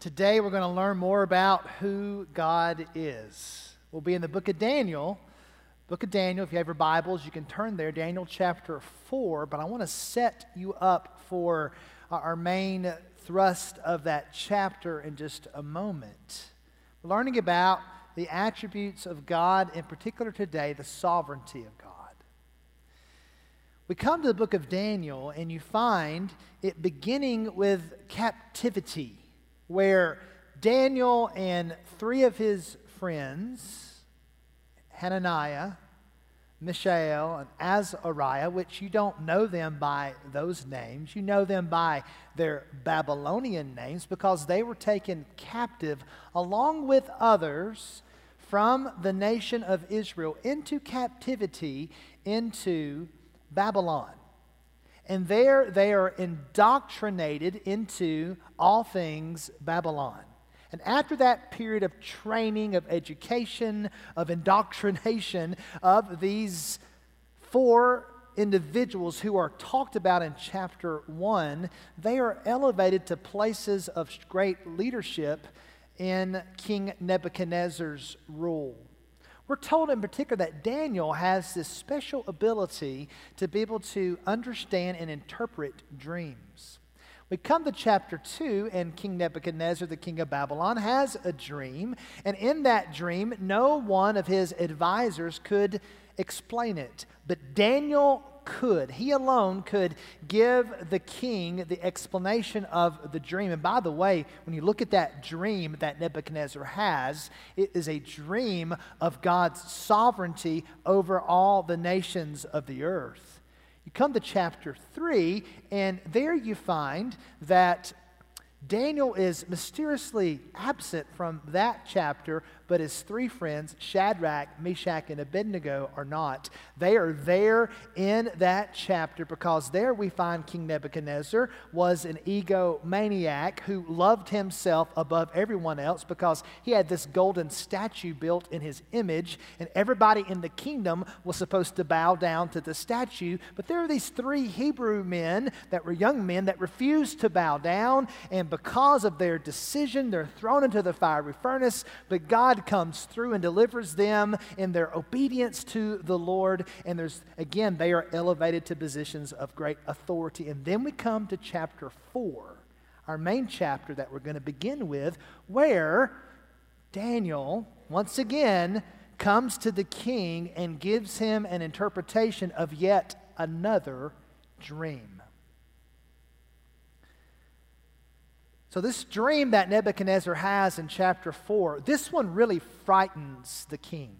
Today we're going to learn more about who God is. We'll be in the book of Daniel. Book of Daniel, if you have your Bibles, you can turn there, Daniel chapter 4. But I want to set you up for our main thrust of that chapter in just a moment. Learning about the attributes of God, in particular today, the sovereignty of God. We come to the book of Daniel, and you find it beginning with captivity, where Daniel and three of his friends, Hananiah, Mishael, and Azariah, which you don't know them by those names. You know them by their Babylonian names because they were taken captive along with others from the nation of Israel into captivity into Babylon. And there they are indoctrinated into all things Babylon. And after that period of training, of education, of indoctrination of these four individuals who are talked about in chapter 1, they are elevated to places of great leadership in King Nebuchadnezzar's rule. We're told in particular that Daniel has this special ability to be able to understand and interpret dreams. We come to chapter 2, and King Nebuchadnezzar, the king of Babylon, has a dream. And in that dream, no one of his advisors could explain it. But Daniel could. He alone could give the king the explanation of the dream. And by the way, when you look at that dream that Nebuchadnezzar has, it is a dream of God's sovereignty over all the nations of the earth. You come to chapter 3, and there you find that Daniel is mysteriously absent from that chapter but his three friends, Shadrach, Meshach, and Abednego, are not. They are there in that chapter because there we find King Nebuchadnezzar was an egomaniac who loved himself above everyone else because he had this golden statue built in his image, and everybody in the kingdom was supposed to bow down to the statue. But there are these three Hebrew men that were young men that refused to bow down, and because of their decision, they're thrown into the fiery furnace. But God God comes through and delivers them in their obedience to the Lord. And there's, again, they are elevated to positions of great authority. And then we come to chapter 4, our main chapter that we're going to begin with, where Daniel, once again, comes to the king and gives him an interpretation of yet another dream. So, this dream that Nebuchadnezzar has in chapter 4, this one really frightens the king.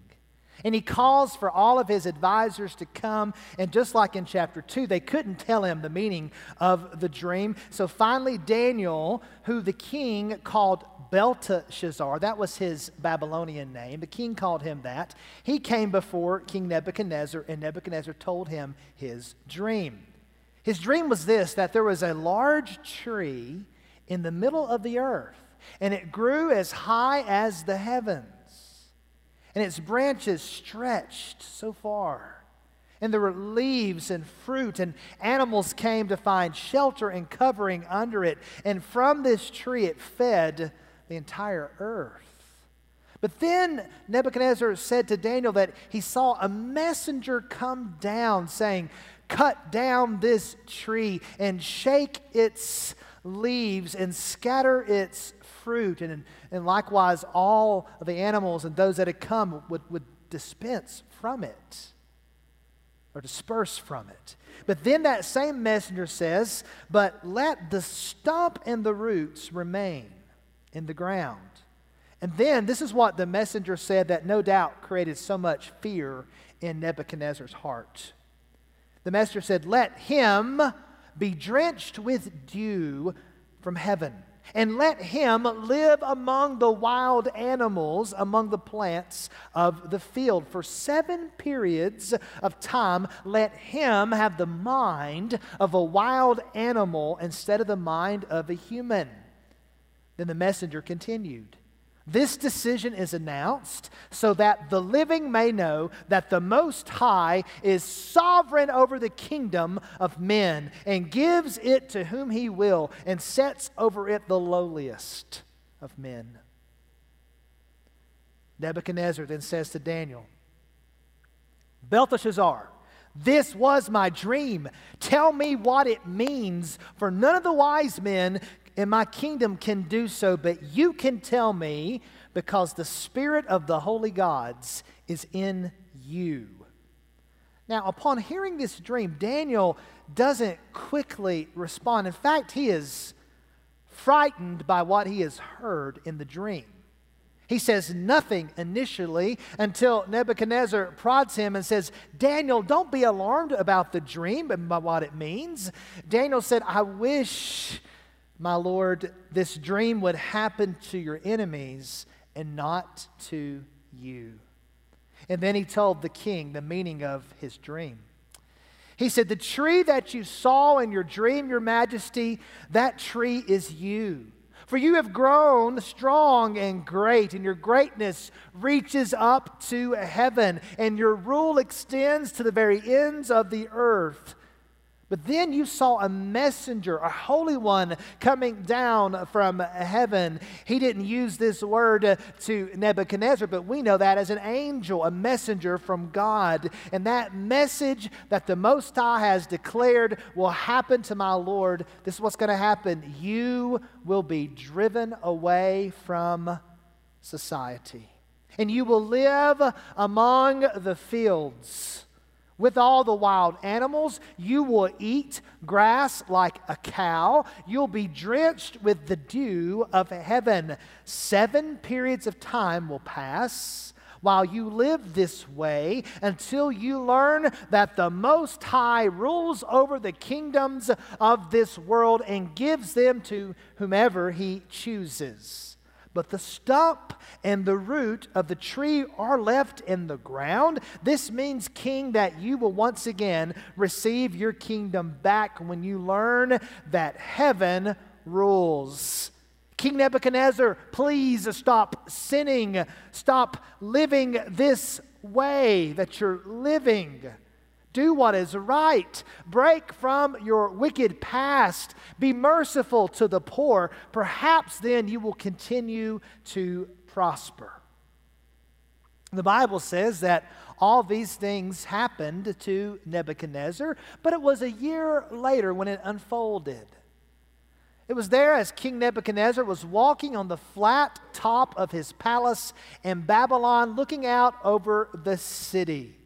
And he calls for all of his advisors to come. And just like in chapter 2, they couldn't tell him the meaning of the dream. So finally, Daniel, who the king called Belteshazzar, that was his Babylonian name, the king called him that, he came before King Nebuchadnezzar, and Nebuchadnezzar told him his dream. His dream was this that there was a large tree in the middle of the earth, and it grew as high as the heavens, and its branches stretched so far. And there were leaves and fruit, and animals came to find shelter and covering under it. And from this tree it fed the entire earth. But then Nebuchadnezzar said to Daniel that he saw a messenger come down saying, Cut down this tree and shake its leaves and scatter its fruit. And, and likewise, all of the animals and those that had come would, would dispense from it or disperse from it. But then that same messenger says, But let the stump and the roots remain in the ground. And then this is what the messenger said that no doubt created so much fear in Nebuchadnezzar's heart. The messenger said, Let him be drenched with dew from heaven. And let him live among the wild animals, among the plants of the field. For seven periods of time, let him have the mind of a wild animal instead of the mind of a human. Then the messenger continued this decision is announced so that the living may know that the Most High is sovereign over the kingdom of men and gives it to whom he will and sets over it the lowliest. of men. Nebuchadnezzar then says to Daniel, Belteshazzar, this was my dream. Tell me what it means, for none of the wise men in my kingdom can do so, but you can tell me because the spirit of the holy gods is in you. Now, upon hearing this dream, Daniel doesn't quickly respond. In fact, he is frightened by what he has heard in the dream. He says nothing initially until Nebuchadnezzar prods him and says, Daniel, don't be alarmed about the dream and by what it means. Daniel said, I wish, my Lord, this dream would happen to your enemies and not to you. And then he told the king the meaning of his dream. He said, The tree that you saw in your dream, your majesty, that tree is you. For you have grown strong and great, and your greatness reaches up to heaven, and your rule extends to the very ends of the earth. But then you saw a messenger, a holy one, coming down from heaven. He didn't use this word to Nebuchadnezzar, but we know that as an angel, a messenger from God. And that message that the Most High has declared will happen to my Lord. This is what's going to happen. You will be driven away from society, and you will live among the fields with all the wild animals. You will eat grass like a cow. You'll be drenched with the dew of heaven. Seven periods of time will pass while you live this way until you learn that the Most High rules over the kingdoms of this world and gives them to whomever he chooses but the stump and the root of the tree are left in the ground. This means, King, that you will once again receive your kingdom back when you learn that heaven rules. King Nebuchadnezzar, please stop sinning. Stop living this way that you're living. Do what is right. Break from your wicked past. Be merciful to the poor. Perhaps then you will continue to prosper. The Bible says that all these things happened to Nebuchadnezzar, but it was a year later when it unfolded. It was there as King Nebuchadnezzar was walking on the flat top of his palace in Babylon, looking out over the city.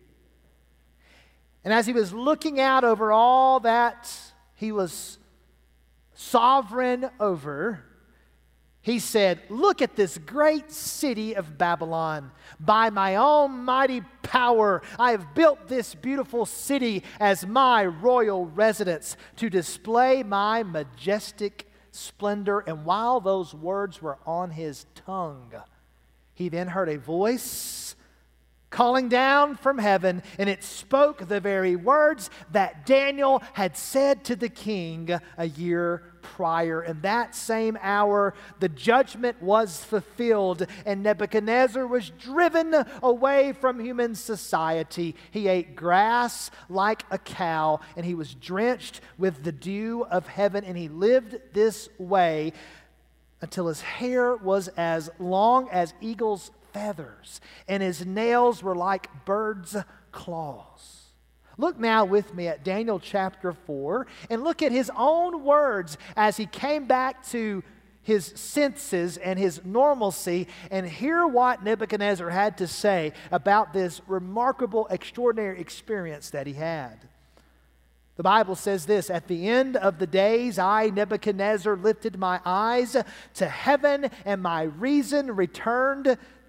And as he was looking out over all that he was sovereign over, he said, Look at this great city of Babylon. By my own mighty power, I have built this beautiful city as my royal residence to display my majestic splendor. And while those words were on his tongue, he then heard a voice calling down from heaven, and it spoke the very words that Daniel had said to the king a year prior. In that same hour, the judgment was fulfilled, and Nebuchadnezzar was driven away from human society. He ate grass like a cow, and he was drenched with the dew of heaven, and he lived this way until his hair was as long as eagle's feathers, and his nails were like birds' claws. Look now with me at Daniel chapter 4 and look at his own words as he came back to his senses and his normalcy and hear what Nebuchadnezzar had to say about this remarkable, extraordinary experience that he had. The Bible says this At the end of the days, I, Nebuchadnezzar, lifted my eyes to heaven, and my reason returned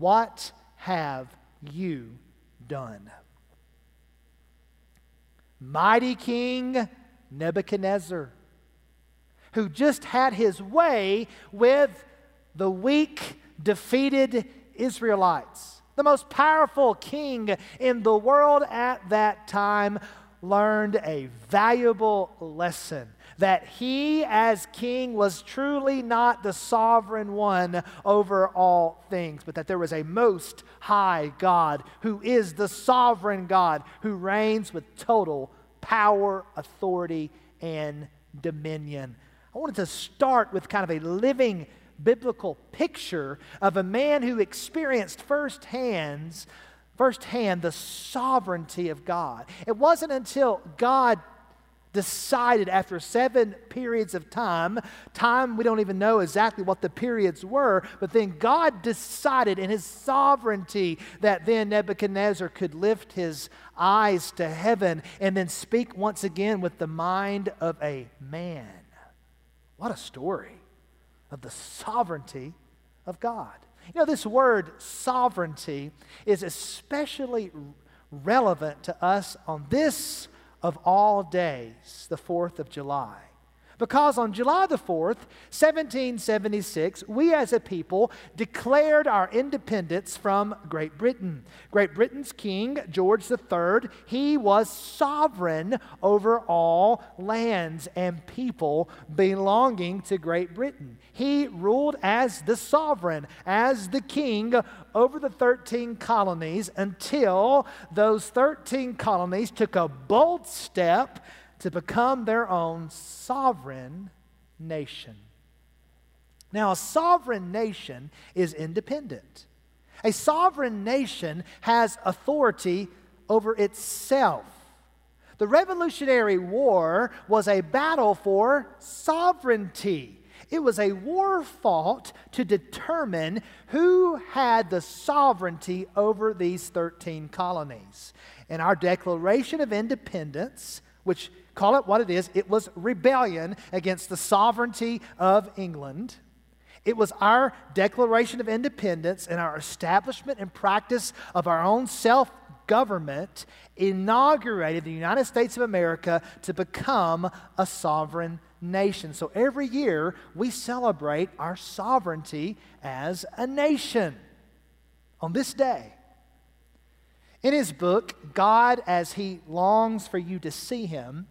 What have you done? Mighty King Nebuchadnezzar, who just had his way with the weak, defeated Israelites. The most powerful king in the world at that time learned a valuable lesson that he, as king, was truly not the sovereign one over all things, but that there was a most high God who is the sovereign God who reigns with total power, authority, and dominion. I wanted to start with kind of a living biblical picture of a man who experienced firsthand, firsthand the sovereignty of God. It wasn't until God decided after seven periods of time, time we don't even know exactly what the periods were, but then God decided in his sovereignty that then Nebuchadnezzar could lift his eyes to heaven and then speak once again with the mind of a man. What a story of the sovereignty of God. You know, this word sovereignty is especially relevant to us on this of all days, the 4th of July. Because on July the 4th, 1776, we as a people declared our independence from Great Britain. Great Britain's king, George III, he was sovereign over all lands and people belonging to Great Britain. He ruled as the sovereign, as the king over the 13 colonies until those 13 colonies took a bold step to become their own sovereign nation. Now, a sovereign nation is independent. A sovereign nation has authority over itself. The Revolutionary War was a battle for sovereignty. It was a war fought to determine who had the sovereignty over these 13 colonies. And our Declaration of Independence, which call it what it is, it was rebellion against the sovereignty of England. It was our Declaration of Independence and our establishment and practice of our own self government inaugurated the United States of America to become a sovereign nation. So every year we celebrate our sovereignty as a nation on this day. In his book, God as He Longs for You to See Him,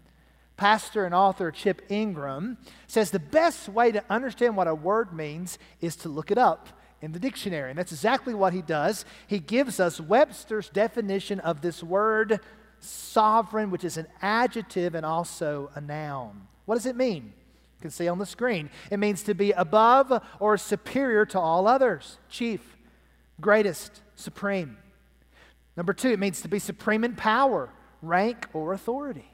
pastor and author Chip Ingram says the best way to understand what a word means is to look it up in the dictionary. And that's exactly what he does. He gives us Webster's definition of this word sovereign, which is an adjective and also a noun. What does it mean? You can see on the screen. It means to be above or superior to all others, chief, greatest, supreme. Number two, it means to be supreme in power, rank, or authority.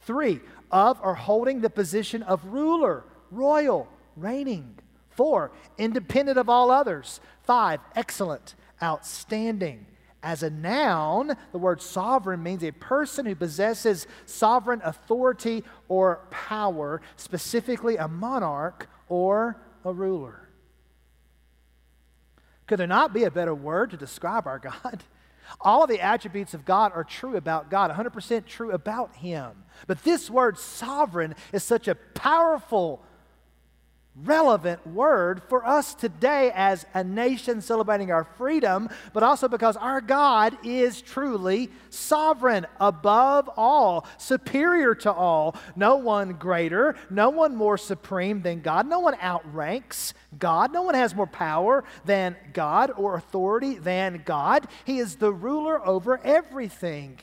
Three, of or holding the position of ruler, royal, reigning. Four, independent of all others. Five, excellent, outstanding. As a noun, the word sovereign means a person who possesses sovereign authority or power, specifically a monarch or a ruler. Could there not be a better word to describe our God? All of the attributes of God are true about God, 100% true about Him. But this word sovereign is such a powerful relevant word for us today as a nation celebrating our freedom, but also because our God is truly sovereign, above all, superior to all. No one greater, no one more supreme than God. No one outranks God. No one has more power than God or authority than God. He is the ruler over everything.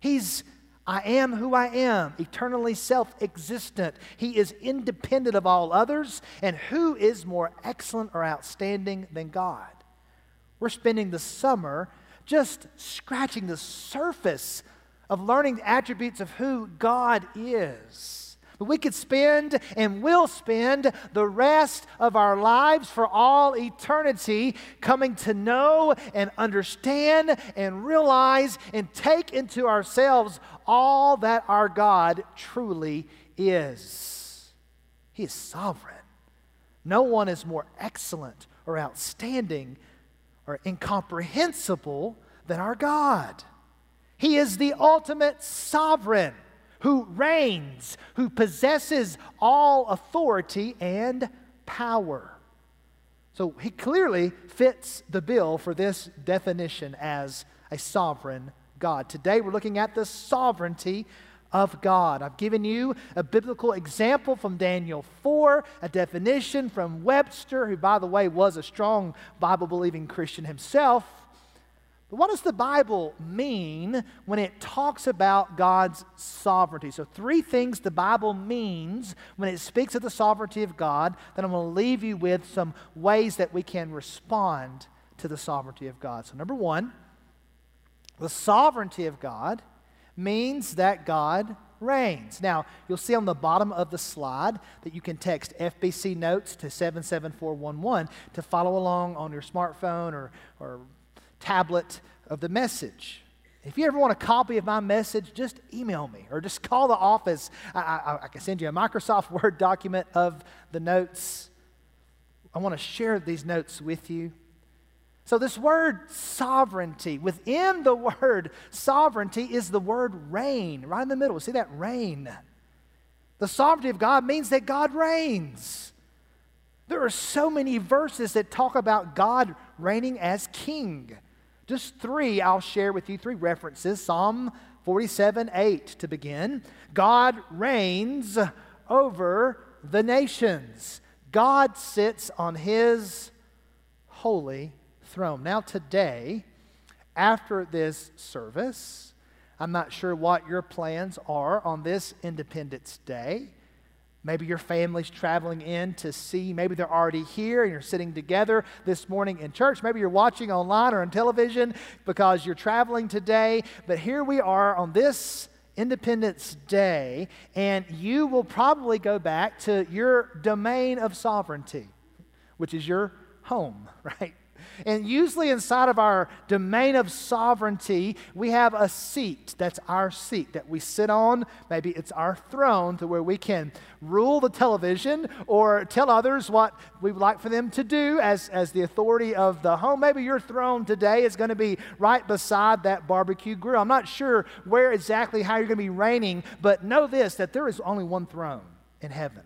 He's I am who I am, eternally self existent. He is independent of all others. And who is more excellent or outstanding than God? We're spending the summer just scratching the surface of learning the attributes of who God is. We could spend and will spend the rest of our lives for all eternity coming to know and understand and realize and take into ourselves all that our God truly is. He is sovereign. No one is more excellent or outstanding or incomprehensible than our God. He is the ultimate sovereign who reigns, who possesses all authority and power. So he clearly fits the bill for this definition as a sovereign God. Today we're looking at the sovereignty of God. I've given you a biblical example from Daniel 4, a definition from Webster, who, by the way, was a strong Bible believing Christian himself. What does the Bible mean when it talks about God's sovereignty? So, three things the Bible means when it speaks of the sovereignty of God, then I'm going to leave you with some ways that we can respond to the sovereignty of God. So, number one, the sovereignty of God means that God reigns. Now, you'll see on the bottom of the slide that you can text FBC notes to 77411 to follow along on your smartphone or, or tablet of the message. If you ever want a copy of my message, just email me or just call the office. I, I, I, can send you a Microsoft Word document of the notes. I want to share these notes with you. So, this word sovereignty, within the word sovereignty is the word reign, right in the middle. See that reign? The sovereignty of God means that God reigns. There are so many verses that talk about God reigning as king. Just three I'll share with you, three references. Psalm 47 8 to begin. God reigns over the nations, God sits on his holy throne. Now, today, after this service, I'm not sure what your plans are on this Independence Day. Maybe your family's traveling in to see. Maybe they're already here and you're sitting together this morning in church. Maybe you're watching online or on television because you're traveling today. But here we are on this Independence Day, and you will probably go back to your domain of sovereignty, which is your home, right? And usually, inside of our domain of sovereignty, we have a seat. That's our seat that we sit on. Maybe it's our throne to where we can rule the television or tell others what we would like for them to do as, as the authority of the home. Maybe your throne today is going to be right beside that barbecue grill. I'm not sure where exactly how you're going to be reigning, but know this that there is only one throne in heaven.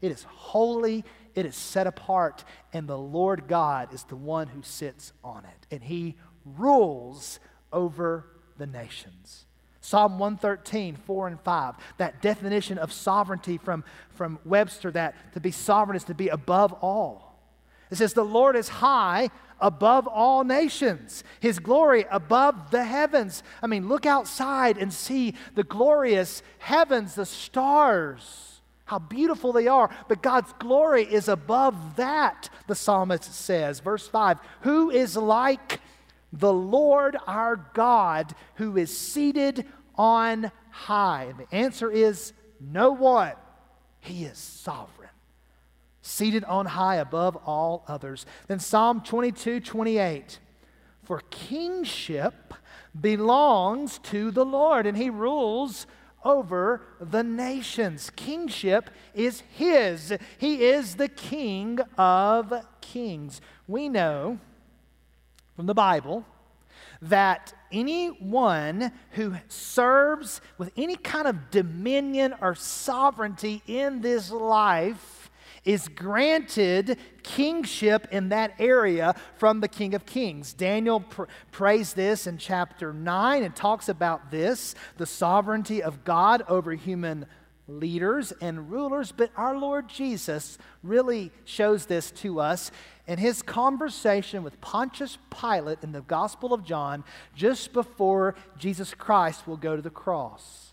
It is holy it is set apart, and the Lord God is the one who sits on it, and he rules over the nations. Psalm 113, 4 and 5, that definition of sovereignty from, from Webster, that to be sovereign is to be above all. It says, The Lord is high above all nations, his glory above the heavens. I mean, look outside and see the glorious heavens, the stars how beautiful they are. But God's glory is above that, the psalmist says. Verse 5 Who is like the Lord our God who is seated on high? And the answer is no one. He is sovereign, seated on high above all others. Then Psalm 22 28 For kingship belongs to the Lord, and he rules over the nations. Kingship is his. He is the king of kings. We know from the Bible that anyone who serves with any kind of dominion or sovereignty in this life is granted kingship in that area from the King of Kings. Daniel pr- prays this in chapter 9 and talks about this the sovereignty of God over human leaders and rulers, but our Lord Jesus really shows this to us in his conversation with Pontius Pilate in the Gospel of John just before Jesus Christ will go to the cross.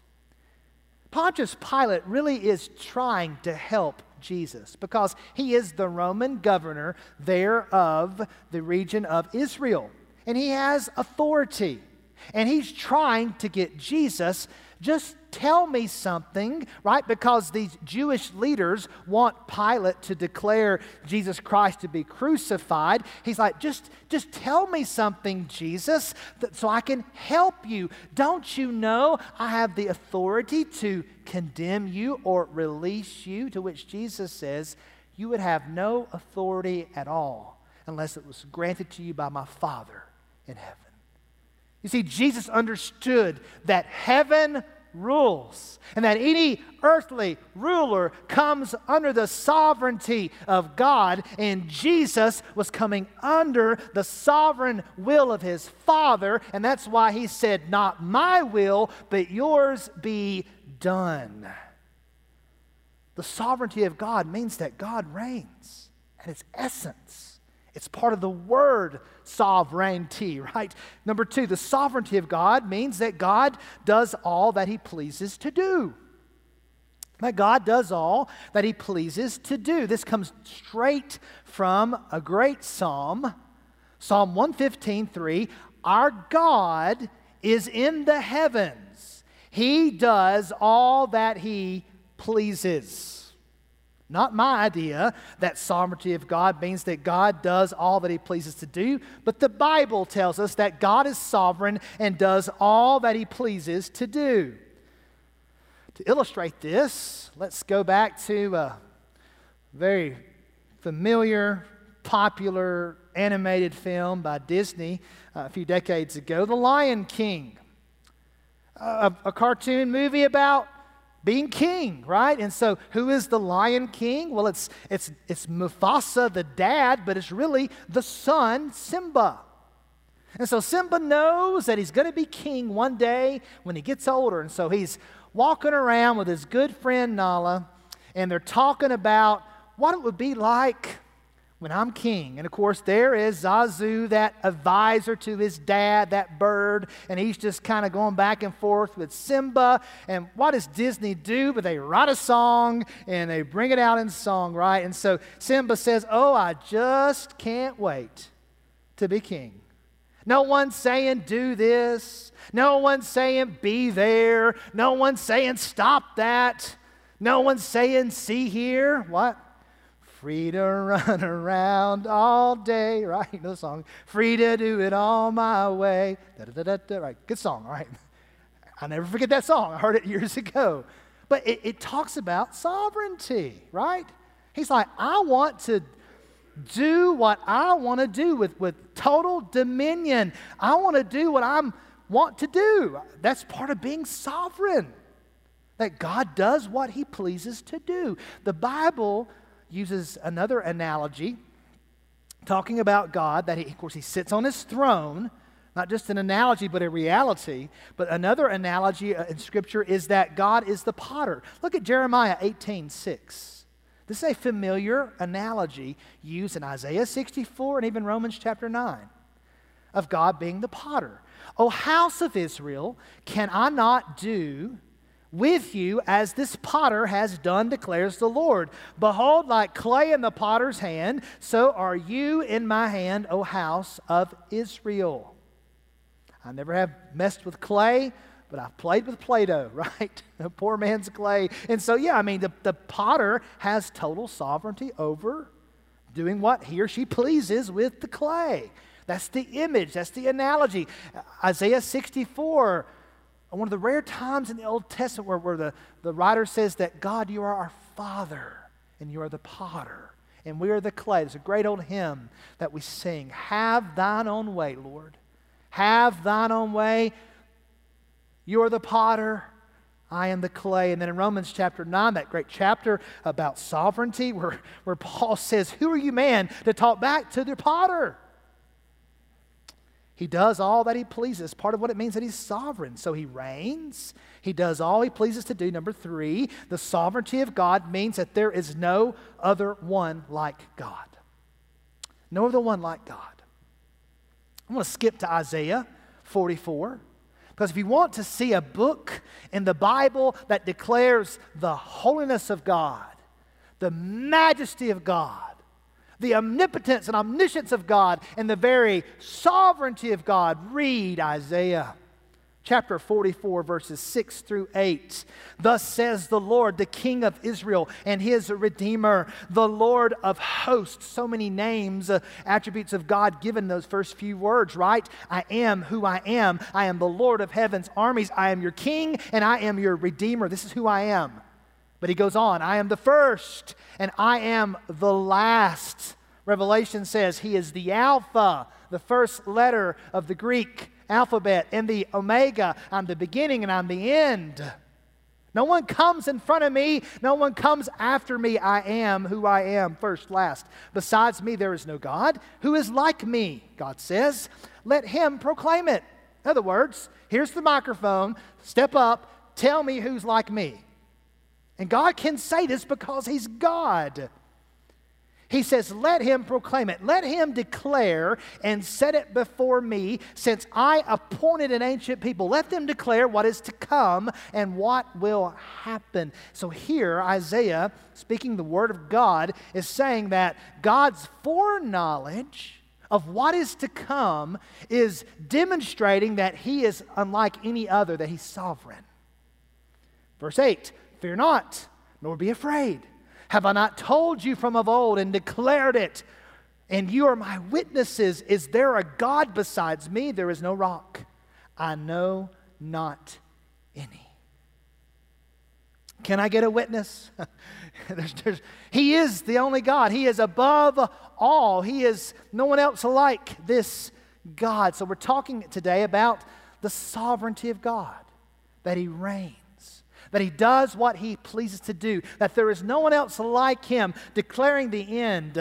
Pontius Pilate really is trying to help Jesus because he is the Roman governor there of the region of Israel. And he has authority. And he's trying to get Jesus just tell me something, right? Because these Jewish leaders want Pilate to declare Jesus Christ to be crucified. He's like, just, just tell me something, Jesus, that, so I can help you. Don't you know I have the authority to condemn you or release you? To which Jesus says, You would have no authority at all unless it was granted to you by my Father in heaven. You see, Jesus understood that heaven rules, and that any earthly ruler comes under the sovereignty of God, and Jesus was coming under the sovereign will of his Father, and that's why he said, Not my will, but yours be done. The sovereignty of God means that God reigns at its essence. It's part of the word sovereignty, right? Number two, the sovereignty of God means that God does all that he pleases to do. That God does all that he pleases to do. This comes straight from a great psalm, Psalm 115 3. Our God is in the heavens, he does all that he pleases. Not my idea that sovereignty of God means that God does all that he pleases to do, but the Bible tells us that God is sovereign and does all that he pleases to do. To illustrate this, let's go back to a very familiar, popular animated film by Disney uh, a few decades ago, The Lion King. A, a cartoon movie about being king, right? And so, who is the lion king? Well, it's, it's, it's Mufasa, the dad, but it's really the son, Simba. And so, Simba knows that he's going to be king one day when he gets older. And so, he's walking around with his good friend Nala, and they're talking about what it would be like when I'm king. And of course, there is Zazu, that advisor to his dad, that bird, and he's just kind of going back and forth with Simba. And what does Disney do? But they write a song and they bring it out in song, right? And so Simba says, Oh, I just can't wait to be king. No one's saying do this. No one's saying be there. No one's saying stop that. No one's saying see here. What? Free to run around all day, right? You know the song. Free to do it all my way. Da, da, da, da, right, good song, right? I'll never forget that song. I heard it years ago. But it, it talks about sovereignty, right? He's like, I want to do what I want to do with, with total dominion. I want to do what I want to do. That's part of being sovereign. That God does what he pleases to do. The Bible uses another analogy talking about God, that he, of course he sits on his throne, not just an analogy, but a reality. But another analogy uh, in Scripture is that God is the potter. Look at Jeremiah 18 6. This is a familiar analogy used in Isaiah 64 and even Romans chapter 9 of God being the potter. O house of Israel, can I not do with you as this potter has done, declares the Lord. Behold, like clay in the potter's hand, so are you in my hand, O house of Israel. I never have messed with clay, but I've played with Play Doh, right? the poor man's clay. And so, yeah, I mean, the, the potter has total sovereignty over doing what he or she pleases with the clay. That's the image, that's the analogy. Isaiah 64 one of the rare times in the Old Testament where, where the, the writer says that God, you are our Father and you are the potter and we are the clay. There's a great old hymn that we sing Have thine own way, Lord. Have thine own way. You are the potter. I am the clay. And then in Romans chapter 9, that great chapter about sovereignty, where, where Paul says, Who are you, man, to talk back to the potter? He does all that he pleases. Part of what it means that he's sovereign. So he reigns. He does all he pleases to do. Number three, the sovereignty of God means that there is no other one like God. No other one like God. I'm going to skip to Isaiah 44. Because if you want to see a book in the Bible that declares the holiness of God, the majesty of God, the omnipotence and omniscience of God and the very sovereignty of God. Read Isaiah chapter 44, verses 6 through 8. Thus says the Lord, the King of Israel and his Redeemer, the Lord of hosts. So many names, uh, attributes of God given those first few words, right? I am who I am. I am the Lord of heaven's armies. I am your King and I am your Redeemer. This is who I am. But he goes on, I am the first and I am the last. Revelation says he is the Alpha, the first letter of the Greek alphabet, and the Omega. I'm the beginning and I'm the end. No one comes in front of me. No one comes after me. I am who I am, first, last. Besides me, there is no God who is like me, God says. Let him proclaim it. In other words, here's the microphone. Step up. Tell me who's like me. And God can say this because he's God. He says, Let him proclaim it. Let him declare and set it before me, since I appointed an ancient people. Let them declare what is to come and what will happen. So here, Isaiah, speaking the word of God, is saying that God's foreknowledge of what is to come is demonstrating that he is unlike any other, that he's sovereign. Verse 8 Fear not, nor be afraid. Have I not told you from of old and declared it? And you are my witnesses. Is there a God besides me? There is no rock. I know not any. Can I get a witness? there's, there's, he is the only God. He is above all. He is no one else like this God. So we're talking today about the sovereignty of God, that He reigns that he does what he pleases to do, that there is no one else like him, declaring the end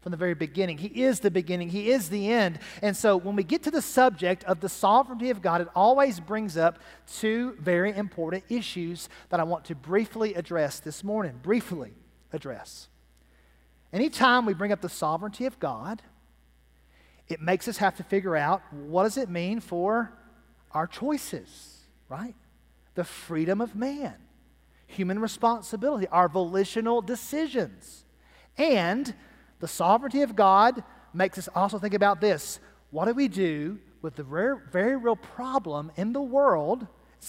from the very beginning. He is the beginning, He is the end. And so when we get to the subject of the sovereignty of God, it always brings up two very important issues that I want to briefly address this morning. Briefly address. Anytime we bring up the sovereignty of God, it makes us have to figure out what does it mean for our choices, right? The freedom of man, human responsibility, our volitional decisions. And the sovereignty of God makes us also think about this what do we do with the very, very real problem in the world?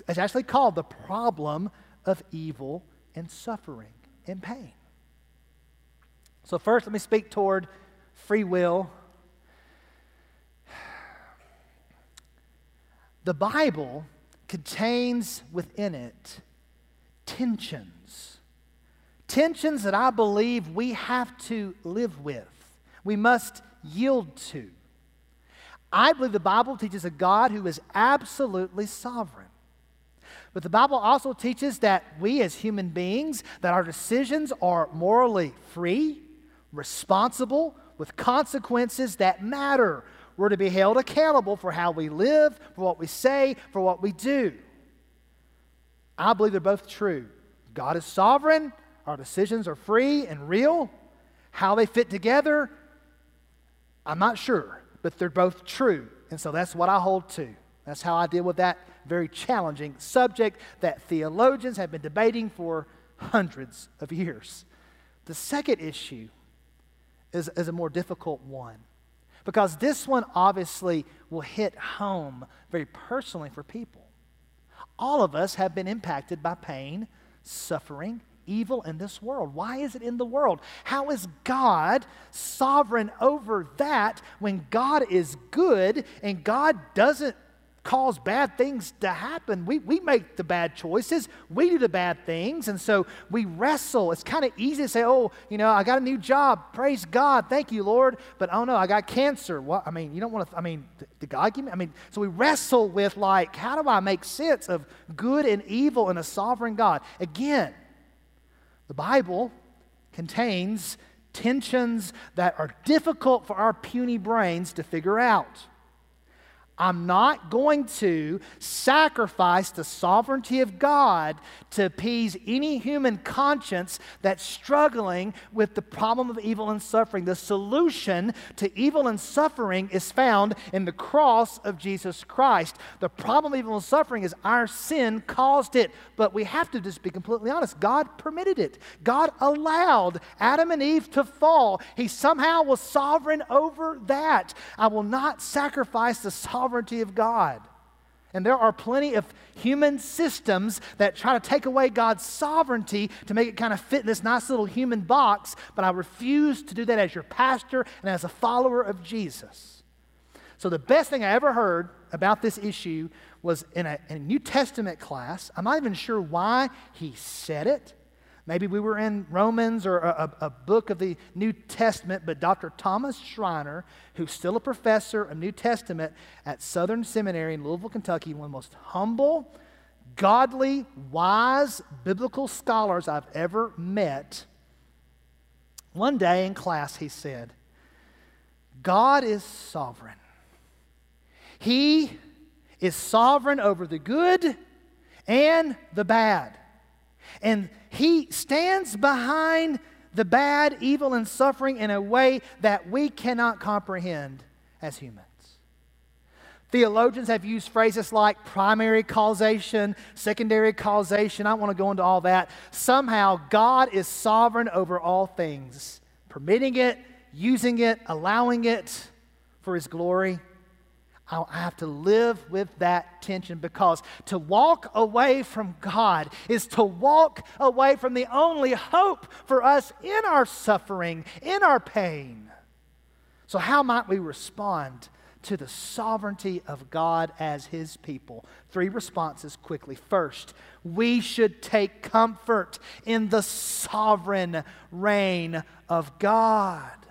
It's actually called the problem of evil and suffering and pain. So, first, let me speak toward free will. The Bible contains within it tensions. Tensions that I believe we have to live with, we must yield to. I believe the Bible teaches a God who is absolutely sovereign. But the Bible also teaches that we as human beings, that our decisions are morally free, responsible, with consequences that matter we're to be held accountable for how we live, for what we say, for what we do. I believe they're both true. God is sovereign, our decisions are free and real. How they fit together, I'm not sure, but they're both true. And so that's what I hold to. That's how I deal with that very challenging subject that theologians have been debating for hundreds of years. The second issue is, is a more difficult one because this one obviously will hit home very personally for people. All of us have been impacted by pain, suffering, evil in this world. Why is it in the world? How is God sovereign over that when God is good and God doesn't cause bad things to happen. We, we make the bad choices, we do the bad things, and so we wrestle. It's kind of easy to say, oh, you know, I got a new job. Praise God. Thank you, Lord. But oh no, I got cancer. What? I mean, you don't want to, I mean, did God give me? I mean, so we wrestle with like, how do I make sense of good and evil in a sovereign God? Again, the Bible contains tensions that are difficult for our puny brains to figure out. I'm not going to sacrifice the sovereignty of God to appease any human conscience that's struggling with the problem of evil and suffering. The solution to evil and suffering is found in the cross of Jesus Christ. The problem of evil and suffering is our sin caused it, but we have to just be completely honest. God permitted it, God allowed Adam and Eve to fall. He somehow was sovereign over that. I will not sacrifice the sovereignty sovereignty of God. And there are plenty of human systems that try to take away God's sovereignty to make it kind of fit in this nice little human box, but I refuse to do that as your pastor and as a follower of Jesus. So, the best thing I ever heard about this issue was in a, in a New Testament class. I'm not even sure why he said it. Maybe we were in Romans or a, a, book of the New Testament, but Dr. Thomas Schreiner, who's still a professor of New Testament at Southern Seminary in Louisville, Kentucky, one of the most humble, godly, wise, biblical scholars I've ever met, one day in class he said, God is sovereign. He is sovereign over the good and the bad. And he stands behind the bad, evil, and suffering in a way that we cannot comprehend as humans. Theologians have used phrases like primary causation, secondary causation. I want to go into all that. Somehow, God is sovereign over all things, permitting it, using it, allowing it for His glory. I have to live with that tension because to walk away from God is to walk away from the only hope for us in our suffering, in our pain. So, how might we respond to the sovereignty of God as His people? Three responses quickly. First, we should take comfort in the sovereign reign of God.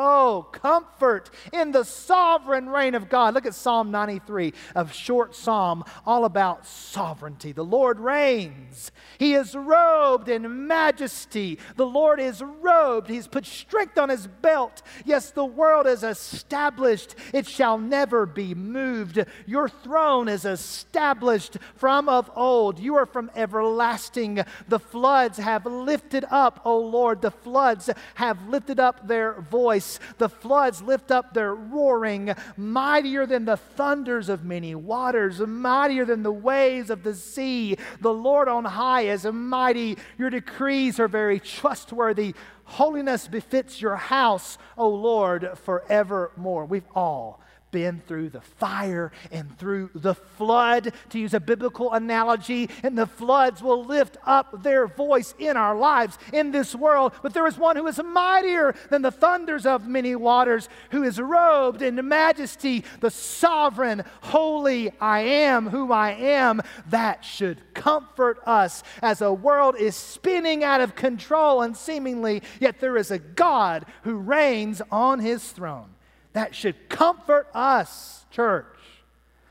Oh, comfort in the sovereign reign of God. Look at Psalm 93, a short psalm all about sovereignty. The Lord reigns. He is robed in majesty. The Lord is robed. He's put strength on his belt. Yes, the world is established. It shall never be moved. Your throne is established from of old. You are from everlasting. The floods have lifted up, O Lord. The floods have lifted up their voice the floods lift up their roaring, mightier than the thunders of many waters, mightier than the waves of the sea. The Lord on high is mighty. Your decrees are very trustworthy. Holiness befits your house, O Lord, forevermore. We've all been through the fire and through the flood, to use a biblical analogy, and the floods will lift up their voice in our lives in this world. But there is one who is mightier than the thunders of many waters, who is robed in majesty, the sovereign, holy I am who I am. That should comfort us as a world is spinning out of control and seemingly, yet there is a God who reigns on his throne. That should comfort us, church.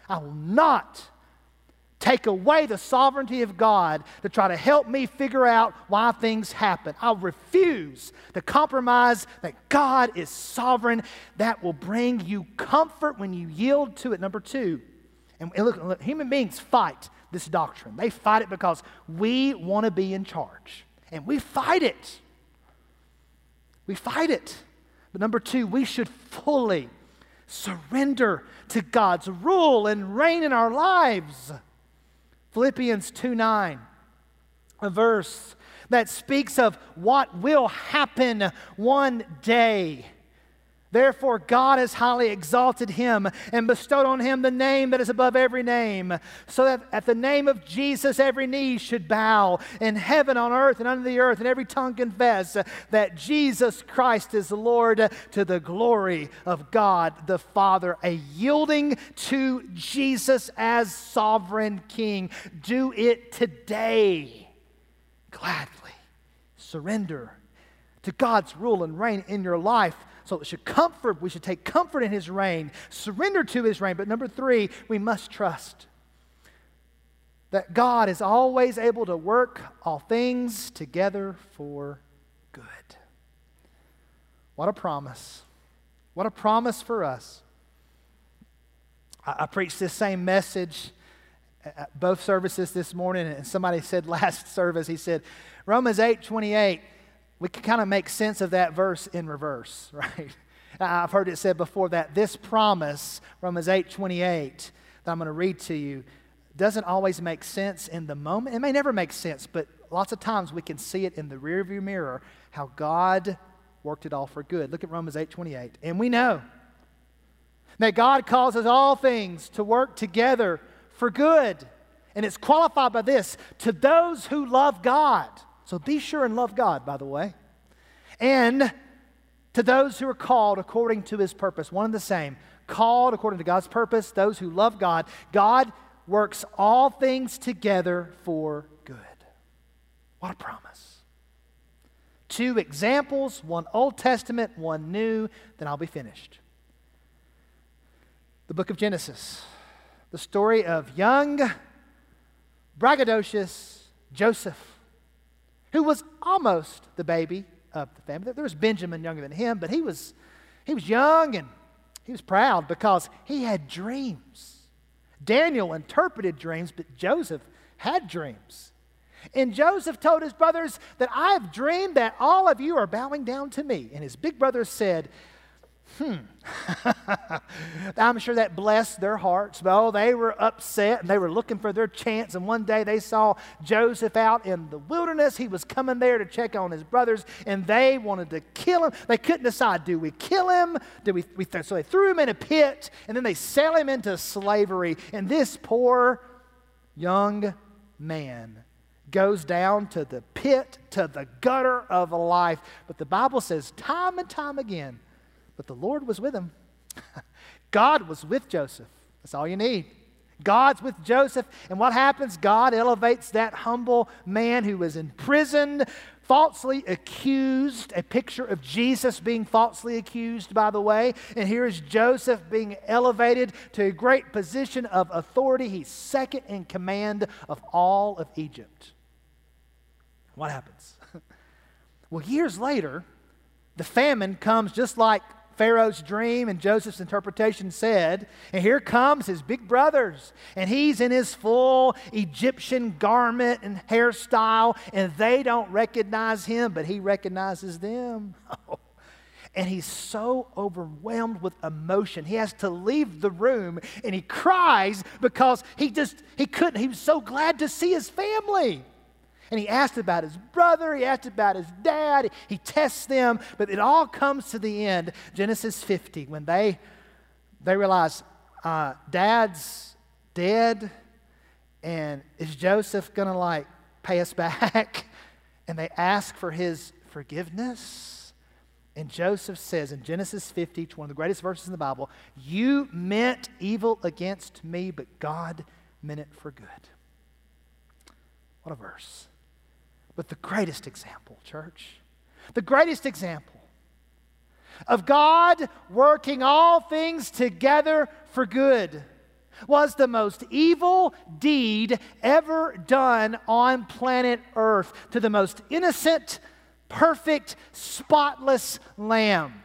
I will not take away the sovereignty of God to try to help me figure out why things happen. I'll refuse to compromise that God is sovereign. That will bring you comfort when you yield to it. Number two, and look, look human beings fight this doctrine. They fight it because we want to be in charge. And we fight it. We fight it. But number two, we should fully surrender to God's rule and reign in our lives. Philippians 2 9, a verse that speaks of what will happen one day. Therefore, God has highly exalted him and bestowed on him the name that is above every name, so that at the name of Jesus every knee should bow in heaven, on earth, and under the earth, and every tongue confess that Jesus Christ is Lord to the glory of God the Father. A yielding to Jesus as sovereign King. Do it today, gladly. Surrender to God's rule and reign in your life so it should comfort, we should take comfort in his reign, surrender to his reign. But number three, we must trust that God is always able to work all things together for good. What a promise. What a promise for us. I, I preached this same message at both services this morning, and somebody said last service, he said, Romans 8 28 we can kind of make sense of that verse in reverse, right? I've heard it said before that this promise, Romans 8 28, that I'm going to read to you, doesn't always make sense in the moment. It may never make sense, but lots of times we can see it in the rearview mirror how God worked it all for good. Look at Romans 8 28. And we know that God causes all things to work together for good. And it's qualified by this to those who love God so be sure and love God, by the way. And to those who are called according to his purpose, one and the same. Called according to God's purpose, those who love God. God works all things together for good. What a promise. Two examples, one Old Testament, one New, then I'll be finished. The book of Genesis, the story of young braggadocious Joseph, who was almost the baby of the family. There was Benjamin younger than him, but he was, he was young and he was proud because he had dreams. Daniel interpreted dreams, but Joseph had dreams. And Joseph told his brothers that I have dreamed that all of you are bowing down to me. And his big brothers said, Hmm. I'm sure that blessed their hearts. Oh, they were upset and they were looking for their chance. And one day they saw Joseph out in the wilderness. He was coming there to check on his brothers, and they wanted to kill him. They couldn't decide do we kill him? Do we, we so they threw him in a pit, and then they sell him into slavery. And this poor young man goes down to the pit, to the gutter of life. But the Bible says time and time again, but the Lord was with him. God was with Joseph. That's all you need. God's with Joseph. And what happens? God elevates that humble man who was imprisoned, falsely accused, a picture of Jesus being falsely accused, by the way. And here is Joseph being elevated to a great position of authority. He's second in command of all of Egypt. What happens? well, years later, the famine comes just like Pharaoh's dream and Joseph's interpretation said. And here comes his big brothers, and he's in his full Egyptian garment and hairstyle, and they don't recognize him, but he recognizes them. and he's so overwhelmed with emotion he has to leave the room and he cries because he just he couldn't he was so glad to see his family and he asked about his brother, he asked about his dad, he tests them, but it all comes to the end, Genesis 50, when they, they realize uh, dad's dead, and is Joseph going to like pay us back? and they ask for his forgiveness. And Joseph says in Genesis 50, one of the greatest verses in the Bible, You meant evil against me, but God meant it for good. What a verse but the greatest example, church. The greatest example of God working all things together for good was the most evil deed ever done on planet Earth to the most innocent, perfect, spotless lamb.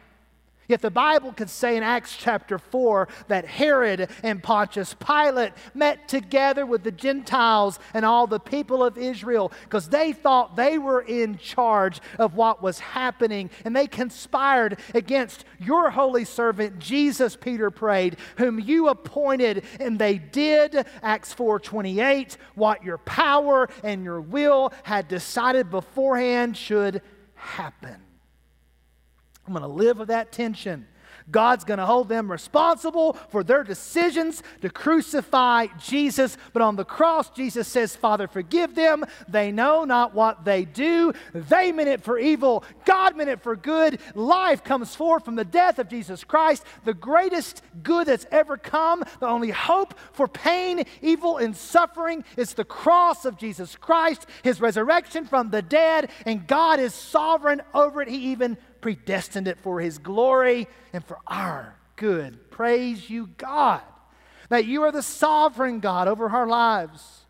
Yet the Bible could say in Acts chapter 4 that Herod and Pontius Pilate met together with the Gentiles and all the people of Israel because they thought they were in charge of what was happening and they conspired against your holy servant Jesus Peter prayed whom you appointed and they did Acts 4:28 what your power and your will had decided beforehand should happen. I'm going to live with that tension. God's going to hold them responsible for their decisions to crucify Jesus. But on the cross, Jesus says, Father, forgive them. They know not what they do. They meant it for evil. God meant it for good. Life comes forth from the death of Jesus Christ, the greatest good that's ever come. The only hope for pain, evil, and suffering is the cross of Jesus Christ, his resurrection from the dead, and God is sovereign over it. He even predestined it for His glory and for our good. Praise you, God, that you are the sovereign God over our lives.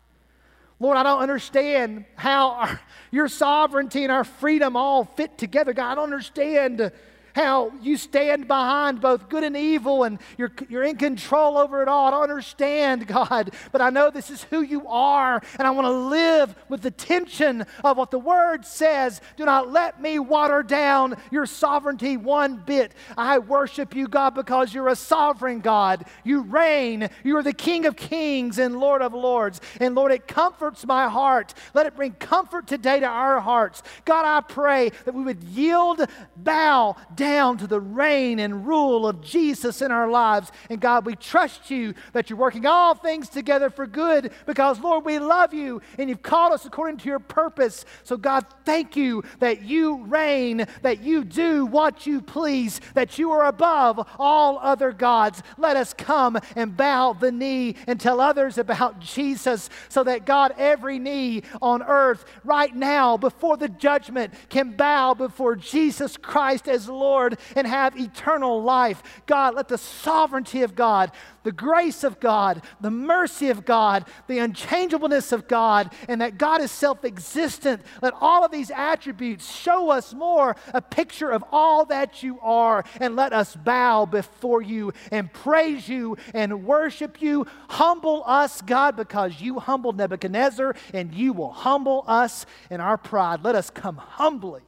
Lord, I don't understand how our, your sovereignty and our freedom all fit together. God, I don't understand how you stand behind both good and evil and you're, you're in control over it all. I don't understand, God, but I know this is who you are, and I want to live with the tension of what the Word says. Do not let me water down your sovereignty one bit. I worship you, God, because you're a sovereign God. You reign, you are the King of kings and Lord of lords. And Lord, it comforts my heart. Let it bring comfort today to our hearts. God, I pray that we would yield, bow, down down to the reign and rule of Jesus in our lives. And God, we trust you that you're working all things together for good because, Lord, we love you and you've called us according to your purpose. So, God, thank you that you reign, that you do what you please, that you are above all other gods. Let us come and bow the knee and tell others about Jesus so that, God, every knee on earth right now before the judgment can bow before Jesus Christ as Lord Lord and have eternal life. God, let the sovereignty of God, the grace of God, the mercy of God, the unchangeableness of God, and that God is self existent, let all of these attributes show us more a picture of all that you are, and let us bow before you and praise you and worship you. Humble us, God, because you humbled Nebuchadnezzar, and you will humble us in our pride. Let us come humbly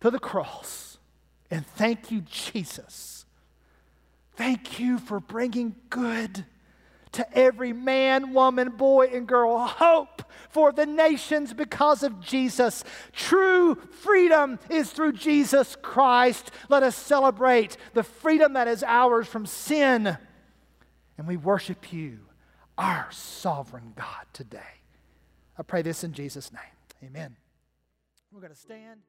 to the cross and thank you, Jesus. Thank you for bringing good to every man, woman, boy, and girl. Hope for the nations because of Jesus. True freedom is through Jesus Christ. Let us celebrate the freedom that is ours from sin. And we worship you, our sovereign God, today. I pray this in Jesus' name. Amen. We're going to stand.